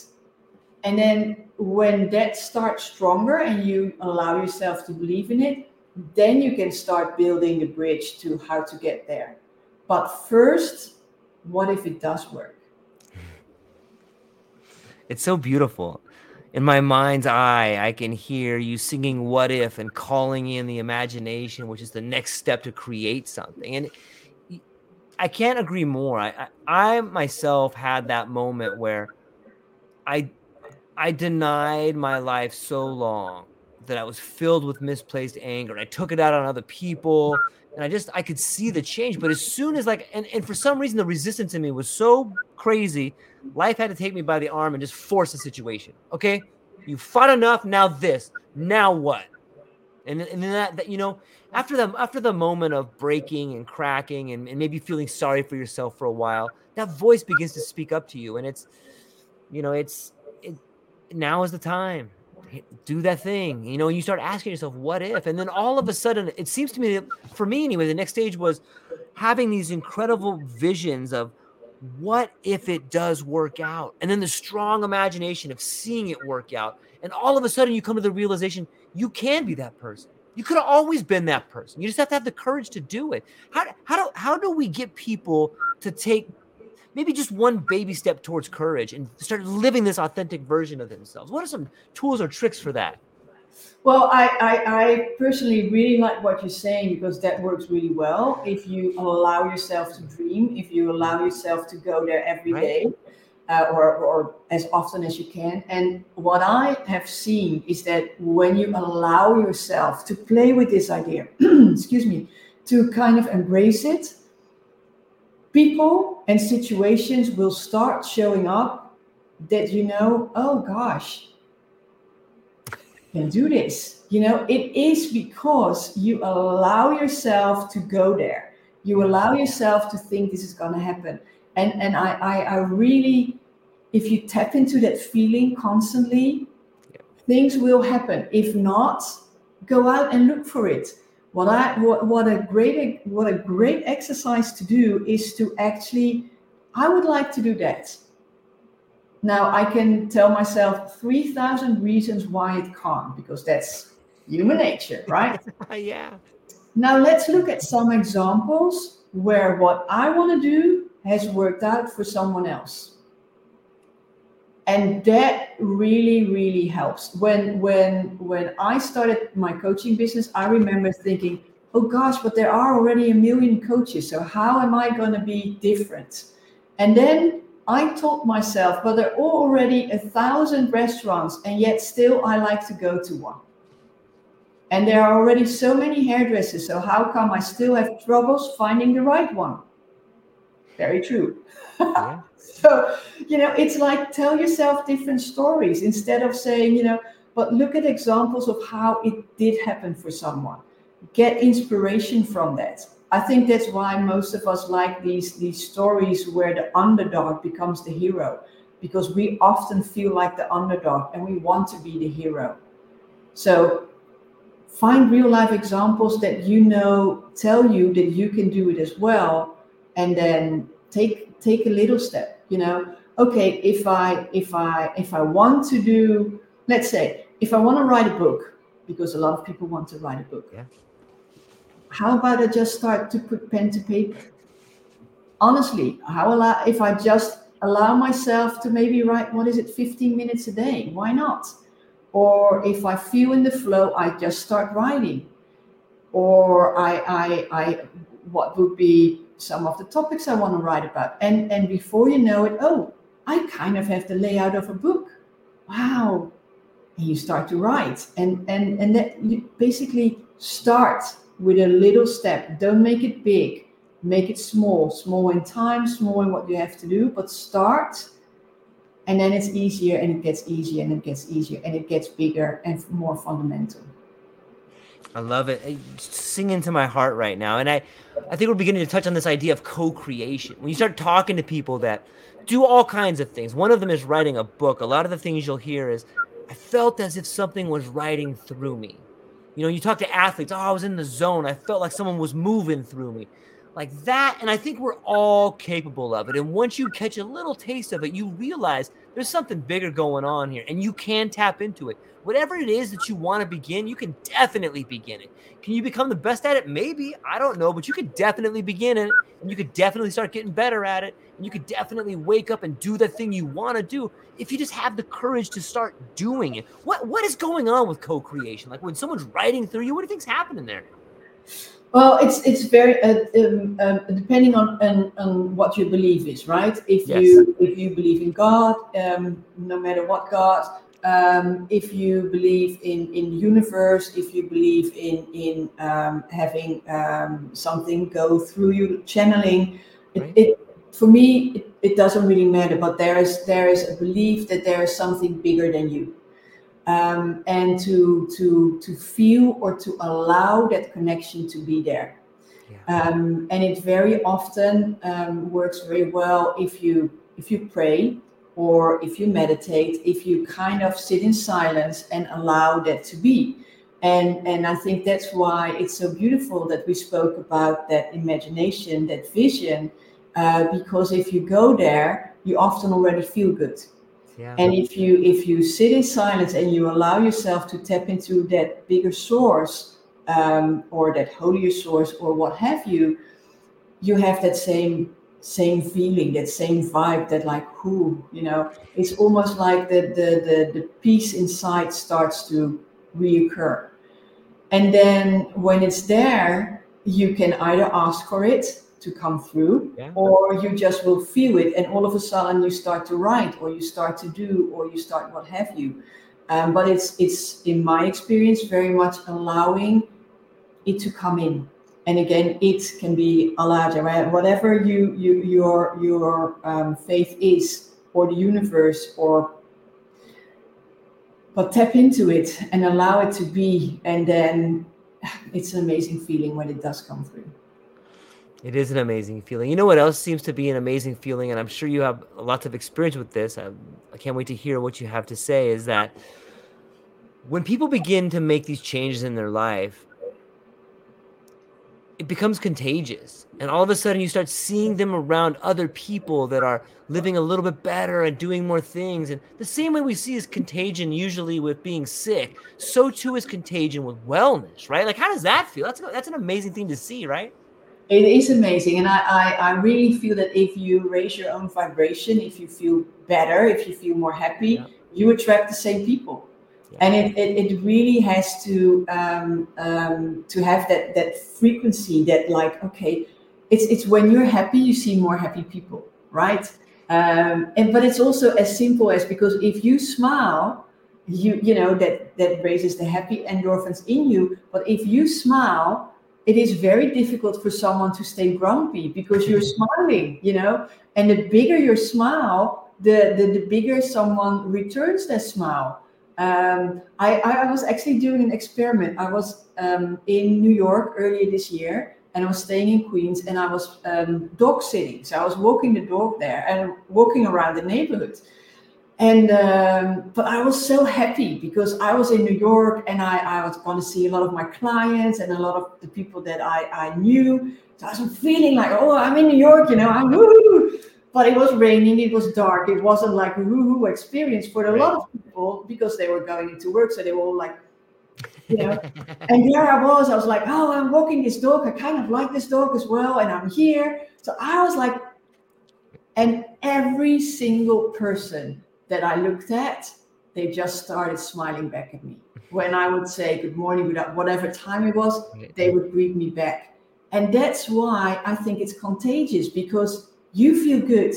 And then when that starts stronger and you allow yourself to believe in it, then you can start building the bridge to how to get there. But first, what if it does work? It's so beautiful. In my mind's eye, I can hear you singing What If and calling in the imagination, which is the next step to create something. And I can't agree more. I, I, I myself had that moment where I I denied my life so long that I was filled with misplaced anger. And I took it out on other people. And I just I could see the change. But as soon as like and, and for some reason the resistance in me was so crazy, life had to take me by the arm and just force the situation. Okay. You fought enough, now this. Now what? And, and then that, that you know, after the after the moment of breaking and cracking and, and maybe feeling sorry for yourself for a while that voice begins to speak up to you. And it's you know it's it, now is the time. Do that thing. You know you start asking yourself what if? And then all of a sudden it seems to me that for me anyway the next stage was having these incredible visions of what if it does work out? And then the strong imagination of seeing it work out. And all of a sudden you come to the realization you can be that person you could have always been that person. You just have to have the courage to do it. How, how do how do we get people to take maybe just one baby step towards courage and start living this authentic version of themselves? What are some tools or tricks for that? Well, I, I, I, personally really like what you're saying because that works really well. If you allow yourself to dream, if you allow yourself to go there every right. day, uh, or, or as often as you can. And what I have seen is that when you allow yourself to play with this idea, excuse me, to kind of embrace it, people and situations will start showing up that you know, oh gosh, can do this. You know, it is because you allow yourself to go there. You allow yourself to think this is going to happen. And and I, I, I really if you tap into that feeling constantly, yeah. things will happen. If not, go out and look for it. What I what, what a great what a great exercise to do is to actually I would like to do that. Now I can tell myself 3000 reasons why it can't because that's human nature, right? yeah. Now let's look at some examples where what I want to do has worked out for someone else. And that really, really helps. When when when I started my coaching business, I remember thinking, oh gosh, but there are already a million coaches. So how am I going to be different? And then I told myself, but there are already a thousand restaurants, and yet still I like to go to one. And there are already so many hairdressers. So how come I still have troubles finding the right one? Very true. Yeah. so, you know, it's like tell yourself different stories instead of saying, you know, but look at examples of how it did happen for someone. Get inspiration from that. I think that's why most of us like these these stories where the underdog becomes the hero because we often feel like the underdog and we want to be the hero. So find real life examples that you know tell you that you can do it as well and then take take a little step you know? Okay if i if i if i want to do let's say if i want to write a book because a lot of people want to write a book. Yeah. How about i just start to put pen to paper? Honestly how allow if i just allow myself to maybe write what is it 15 minutes a day? Why not? Or if I feel in the flow, I just start writing. Or I, I, I, what would be some of the topics I want to write about, and and before you know it, oh, I kind of have the layout of a book. Wow, and you start to write, and and and that you basically start with a little step. Don't make it big. Make it small, small in time, small in what you have to do, but start and then it's easier and it gets easier and it gets easier and it gets bigger and more fundamental i love it. It's singing to my heart right now. And i i think we're beginning to touch on this idea of co-creation. When you start talking to people that do all kinds of things one of them is writing a book. A lot of the things you'll hear is i felt as if something was writing through me. You know you talk to athletes oh i was in the zone. I felt like someone was moving through me. Like that and i think we're all capable of it. And once you catch a little taste of it you realize there's something bigger going on here and you can tap into it. Whatever it is that you want to begin you can definitely begin it. Can you become the best at it? Maybe i don't know but you could definitely begin it and you could definitely start getting better at it and you could definitely wake up and do the thing you want to do if you just have the courage to start doing it. What what is going on with co-creation? Like when someone's writing through you what do you think's happening there well, it's it's very uh, um, uh, depending on, on, on what your belief is, right? If yes. you if you believe in God, um, no matter what God, um, if you believe in in the universe, if you believe in in um, having um, something go through you, channeling, right. it, it, for me it, it doesn't really matter. But there is there is a belief that there is something bigger than you um, and to to to feel or to allow that connection to be there. Yeah. Um, and it very often um, works very well if you if you pray or if you meditate, if you kind of sit in silence and allow that to be. And and I think that's why it's so beautiful that we spoke about that imagination, that vision, uh, because if you go there, you often already feel good yeah. And if you if you sit in silence and you allow yourself to tap into that bigger source um, or that holier source or what have you, you have that same same feeling, that same vibe, that like who, you know, it's almost like the the the, the peace inside starts to reoccur. And then when it's there, you can either ask for it to come through yeah. or you just will feel it and all of a sudden you start to write or you start to do or you start what have you um, but it's it's in my experience very much allowing it to come in and again it can be allowed right? whatever you, you your your um, faith is or the universe or but tap into it and allow it to be and then it's an amazing feeling when it does come through it is an amazing feeling. You know what else seems to be an amazing feeling, and I'm sure you have lots of experience with this. I, I can't wait to hear what you have to say. Is that when people begin to make these changes in their life, it becomes contagious. And all of a sudden, you start seeing them around other people that are living a little bit better and doing more things. And the same way we see is contagion usually with being sick, so too is contagion with wellness, right? Like, how does that feel? That's, that's an amazing thing to see, right? It is amazing. And I, I, I really feel that if you raise your own vibration, if you feel better, if you feel more happy, yeah. you attract the same people and it, it, it, really has to um, um, to have that that frequency that like okay it's it's when you're happy you see more happy people right um, and but it's also as simple as because if you smile you you know that that raises the happy endorphins in you but if you smile it is very difficult for someone to stay grumpy because you're smiling you know and the bigger your smile the the, the bigger someone returns that smile um, I, I, was actually doing an experiment. I was um, in New York earlier this year, and I was staying in Queens, and I was um, dog sitting. So I was walking the dog there and walking around the neighborhood. And um, but I was so happy because I was in New York, and I, I was going to see a lot of my clients and a lot of the people that I, I knew. So I was feeling like, oh, I'm in New York, you know, I'm woo but it was raining, it was dark, it wasn't like a woo-hoo experience for a lot of people because they were going into work, so they were all like, you know. and there I was, I was like, oh, I'm walking this dog. I kind of like this dog as well, and I'm here. So I was like, and every single person that I looked at, they just started smiling back at me. When I would say good morning, without whatever time it was, they would greet me back. And that's why I think it's contagious because you feel good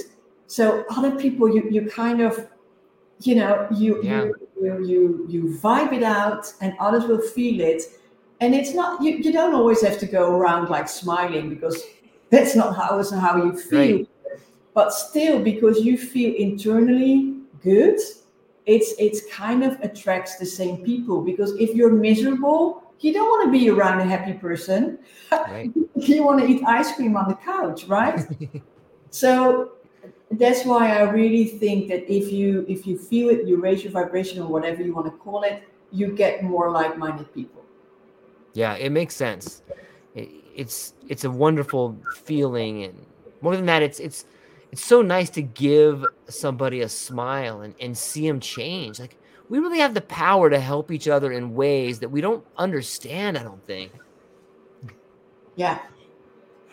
so other people you you kind of you know you yeah. you, you you you vibe it out and others will feel it and it's not you, you don't always have to go around like smiling because that's not how how you feel right. but still because you feel internally good it's it's kind of attracts the same people because if you're miserable you don't want to be around a happy person right. you want to eat ice cream on the couch right So that's why I really think that if you if you feel it, you raise your vibration or whatever you want to call it, you get more like-minded people. Yeah, it makes sense. It, it's it's a wonderful feeling, and more than that, it's it's it's so nice to give somebody a smile and, and see them change. Like we really have the power to help each other in ways that we don't understand. I don't think. Yeah,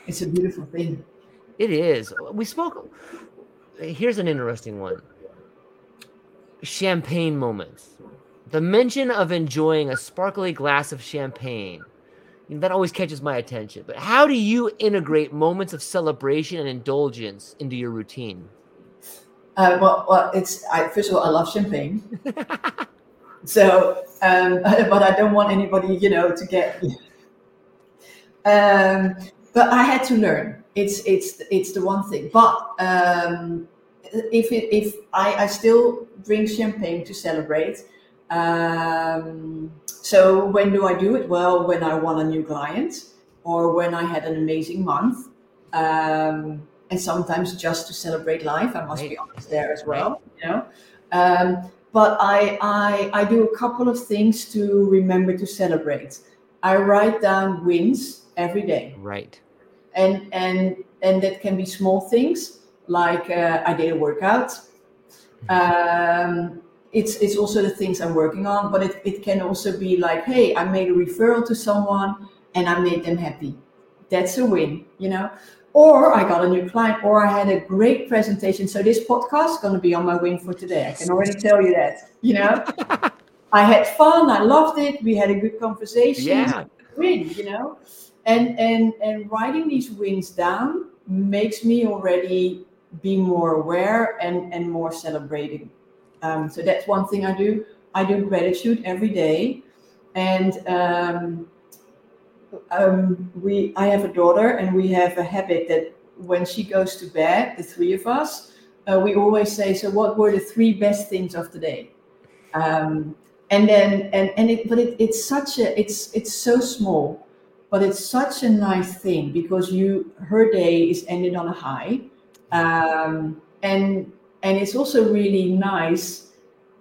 it's a beautiful thing. It is. We spoke. Here's an interesting one champagne moments. The mention of enjoying a sparkly glass of champagne. That always catches my attention. But how do you integrate moments of celebration and indulgence into your routine? Uh, well, well, it's I, first of all, I love champagne. so, um, but I don't want anybody, you know, to get. Um, but I had to learn it's it's it's the one thing. But um, if it, if I, I still drink champagne to celebrate. Um, so when do I do it? Well, when I won a new client, or when I had an amazing month, um, and sometimes just to celebrate life. I must right. be honest there as well. Right. You know. Um, but I, I I do a couple of things to remember to celebrate. I write down wins every day. Right and and and that can be small things like uh, I did a workout. Um, it's it's also the things I'm working on, but it, it can also be like, hey, I made a referral to someone and I made them happy. That's a win, you know. Or I got a new client, or I had a great presentation. So this podcast is going to be on my win for today. I can already tell you that. You know, I had fun. I loved it. We had a good conversation. Yeah. Win, you know and and and writing these wins down makes me already be more aware and and more celebrating um, so that's one thing i do. I do gratitude every day. And um, um, we i have a daughter and we have a habit that when she goes to bed the three of us uh, we always say so what were the three best things of the day? Um, and then and and it but it, it's such a it's it's so small but it's such a nice thing because you her day is ended on a high. Um, and and it's also really nice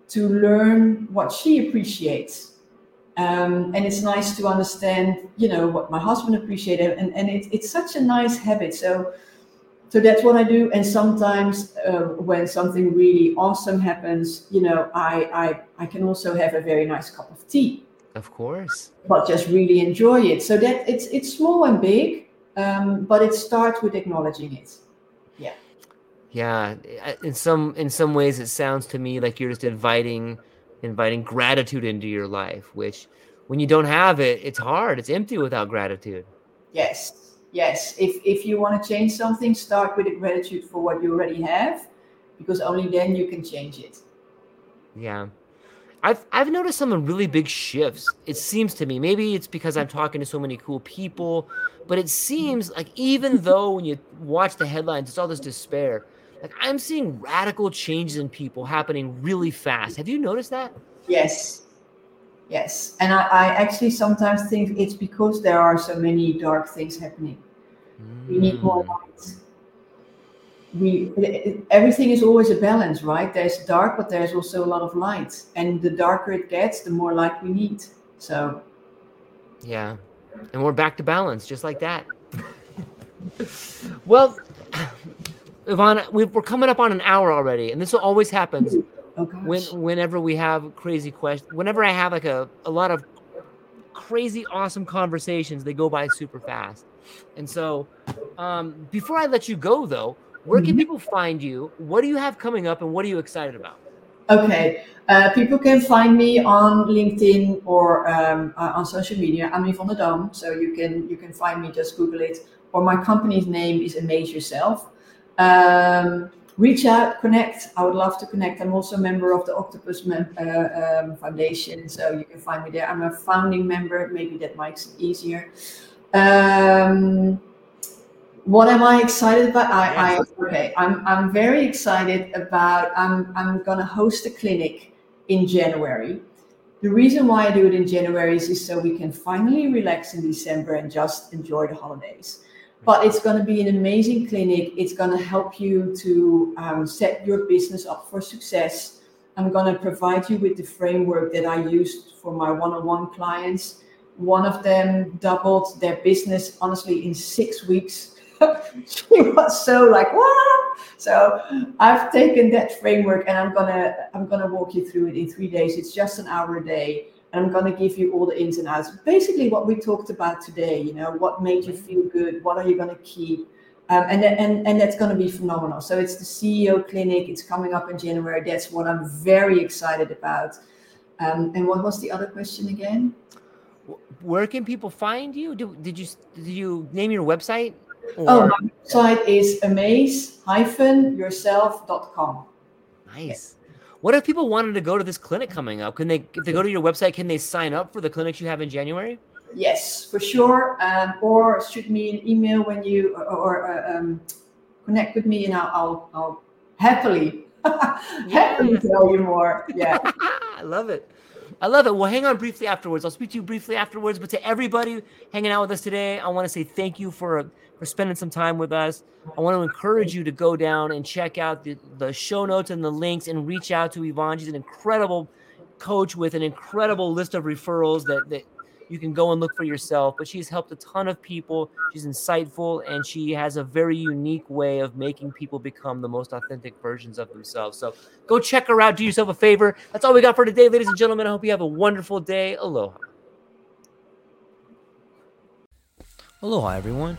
to learn what she appreciates. Um, and it's nice to understand, you know, what my husband appreciated, and and it, it's such a nice habit. So, so that's what I do. And sometimes uh, when something really awesome happens, you know, I, I I can also have a very nice cup of tea. Of course. But just really enjoy it. So that it's it's small and big, um, but it starts with acknowledging it. Yeah. In some in some ways, it sounds to me like you're just inviting inviting gratitude into your life, which when you don't have it, it's hard. It's empty without gratitude. Yes. Yes. If if you want to change something, start with a gratitude for what you already have, because only then you can change it. Yeah. I've I've noticed some really big shifts. It seems to me. Maybe it's because I'm talking to so many cool people, but it seems like even though when you watch the headlines, it's all this despair. Like I'm seeing radical changes in people happening really fast. Have you noticed that? Yes. Yes. And I, I actually sometimes think it's because there are so many dark things happening. Mm. We need more hmm. light. We everything is always a balance, right? There's dark, but there's also a lot of light. And the darker it gets, the more light we need. So Yeah. And we're back to balance, just like that. well, Yvonne, we are coming up on an hour already, and this always happens oh, when whenever we have crazy questions. Whenever I have like a, a lot of crazy awesome conversations, they go by super fast. And so, um, before I let you go, though, where can mm-hmm. people find you? What do you have coming up, and what are you excited about? Okay, uh, people can find me on LinkedIn or um, uh, on social media. I'm Yvonne Dam, so you can you can find me. Just Google it. Or my company's name is Amaze Yourself. Um, reach out, connect. I would love to connect. I'm also a member of the Octopus mem- uh, um, Foundation, so you can find me there. I'm a founding member. Maybe that makes it easier. Um, what am I excited about? I, I okay. I'm I'm very excited about. I'm I'm gonna host a clinic in January. The reason why I do it in January is, is so we can finally relax in December and just enjoy the holidays but it's going to be an amazing clinic. It's going to help you to um, set your business up for success. I'm going to provide you with the framework that I used for my one on one clients. One of them doubled their business, honestly, in six weeks. she was so like, what? So I've taken that framework and I'm gonna I'm gonna walk you through it in three days. It's just an hour a day I'm going to give you all the ins and outs. Basically, what we talked about today. You know, what made you feel good? What are you going to keep? Um, and and and that's going to be phenomenal. So it's the CEO clinic. It's coming up in January. That's what I'm very excited about. Um, and what was the other question again? Where can people find you? Did, did you did you name your website? Or? Oh, my website is amaze-yourself.com. Nice. What if people wanted to go to this clinic coming up? Can they, if they go to your website, can they sign up for the clinics you have in January? Yes, for sure. Um, or shoot me an email when you or, or uh, um, connect with me, and I'll I'll, I'll happily happily tell you more. Yeah, I love it. I love it. We'll hang on briefly afterwards. I'll speak to you briefly afterwards. But to everybody hanging out with us today, I want to say thank you for for spending some time with us. I want to encourage you to go down and check out the, the show notes and the links and reach out to Yvonne. She's an incredible coach with an incredible list of referrals that, that you can go and look for yourself. But she's helped a ton of people. She's insightful and she has a very unique way of making people become the most authentic versions of themselves. So go check her out. Do yourself a favor. That's all we got for today, ladies and gentlemen. I hope you have a wonderful day. Aloha. Aloha, everyone.